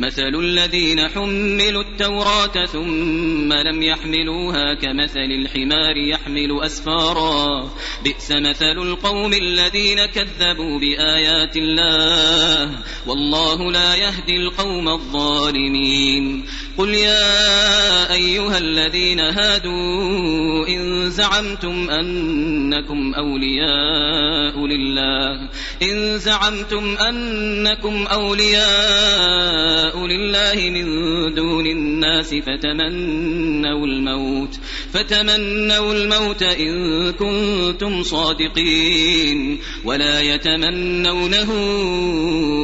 مثل الذين حملوا التوراة ثم لم يحملوها كمثل الحمار يحمل أسفارا. بئس مثل القوم الذين كذبوا بآيات الله. والله لا يهدي القوم الظالمين. قل يا أيها الذين هادوا إن زعمتم أنكم أولياء لله. إن زعمتم أنكم أولياء لله من دون الناس فتمنوا الموت. فتمنوا الموت إن كنتم صادقين. ولا يتمنونه